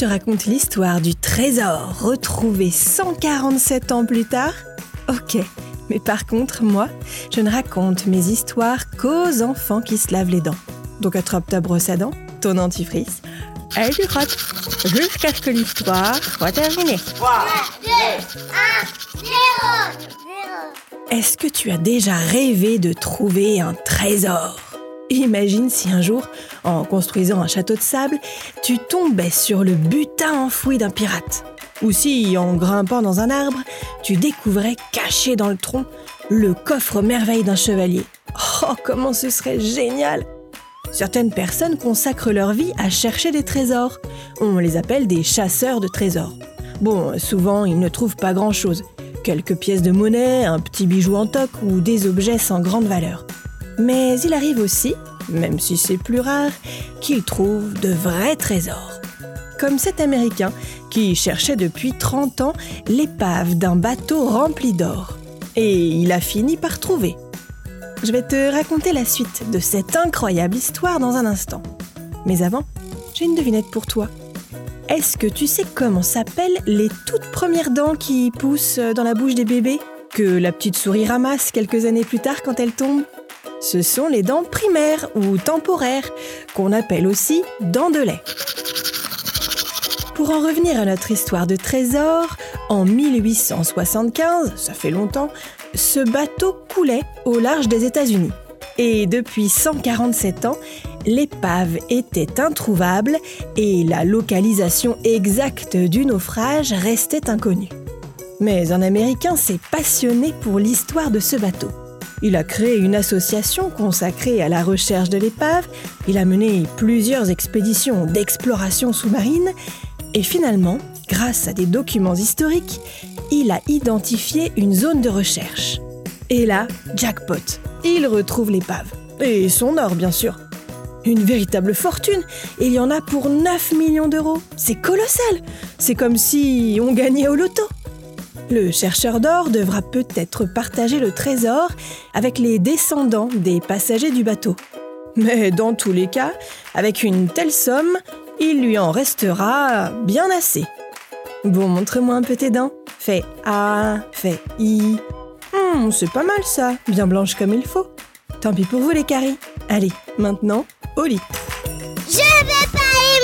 Te raconte l'histoire du trésor retrouvé 147 ans plus tard? Ok, mais par contre, moi, je ne raconte mes histoires qu'aux enfants qui se lavent les dents. Donc attrape ta brosse à dents, ton dentifrice, et tu frottes, jusqu'à ce que l'histoire soit terminée. 3, 2, 1, 0 Est-ce que tu as déjà rêvé de trouver un trésor? Imagine si un jour, en construisant un château de sable, tu tombais sur le butin enfoui d'un pirate. Ou si, en grimpant dans un arbre, tu découvrais caché dans le tronc le coffre merveille d'un chevalier. Oh, comment ce serait génial Certaines personnes consacrent leur vie à chercher des trésors. On les appelle des chasseurs de trésors. Bon, souvent, ils ne trouvent pas grand-chose. Quelques pièces de monnaie, un petit bijou en toc ou des objets sans grande valeur. Mais il arrive aussi, même si c'est plus rare, qu'il trouve de vrais trésors. Comme cet Américain qui cherchait depuis 30 ans l'épave d'un bateau rempli d'or. Et il a fini par trouver. Je vais te raconter la suite de cette incroyable histoire dans un instant. Mais avant, j'ai une devinette pour toi. Est-ce que tu sais comment s'appellent les toutes premières dents qui poussent dans la bouche des bébés que la petite souris ramasse quelques années plus tard quand elle tombe? Ce sont les dents primaires ou temporaires, qu'on appelle aussi dents de lait. Pour en revenir à notre histoire de trésor, en 1875, ça fait longtemps, ce bateau coulait au large des États-Unis. Et depuis 147 ans, l'épave était introuvable et la localisation exacte du naufrage restait inconnue. Mais un Américain s'est passionné pour l'histoire de ce bateau. Il a créé une association consacrée à la recherche de l'épave, il a mené plusieurs expéditions d'exploration sous-marine, et finalement, grâce à des documents historiques, il a identifié une zone de recherche. Et là, jackpot, il retrouve l'épave. Et son or, bien sûr. Une véritable fortune, il y en a pour 9 millions d'euros. C'est colossal. C'est comme si on gagnait au loto. Le chercheur d'or devra peut-être partager le trésor avec les descendants des passagers du bateau. Mais dans tous les cas, avec une telle somme, il lui en restera bien assez. Bon, montre-moi un peu tes dents. Fais A, fais I. Hmm, c'est pas mal ça, bien blanche comme il faut. Tant pis pour vous les caries. Allez, maintenant, au lit. Je pas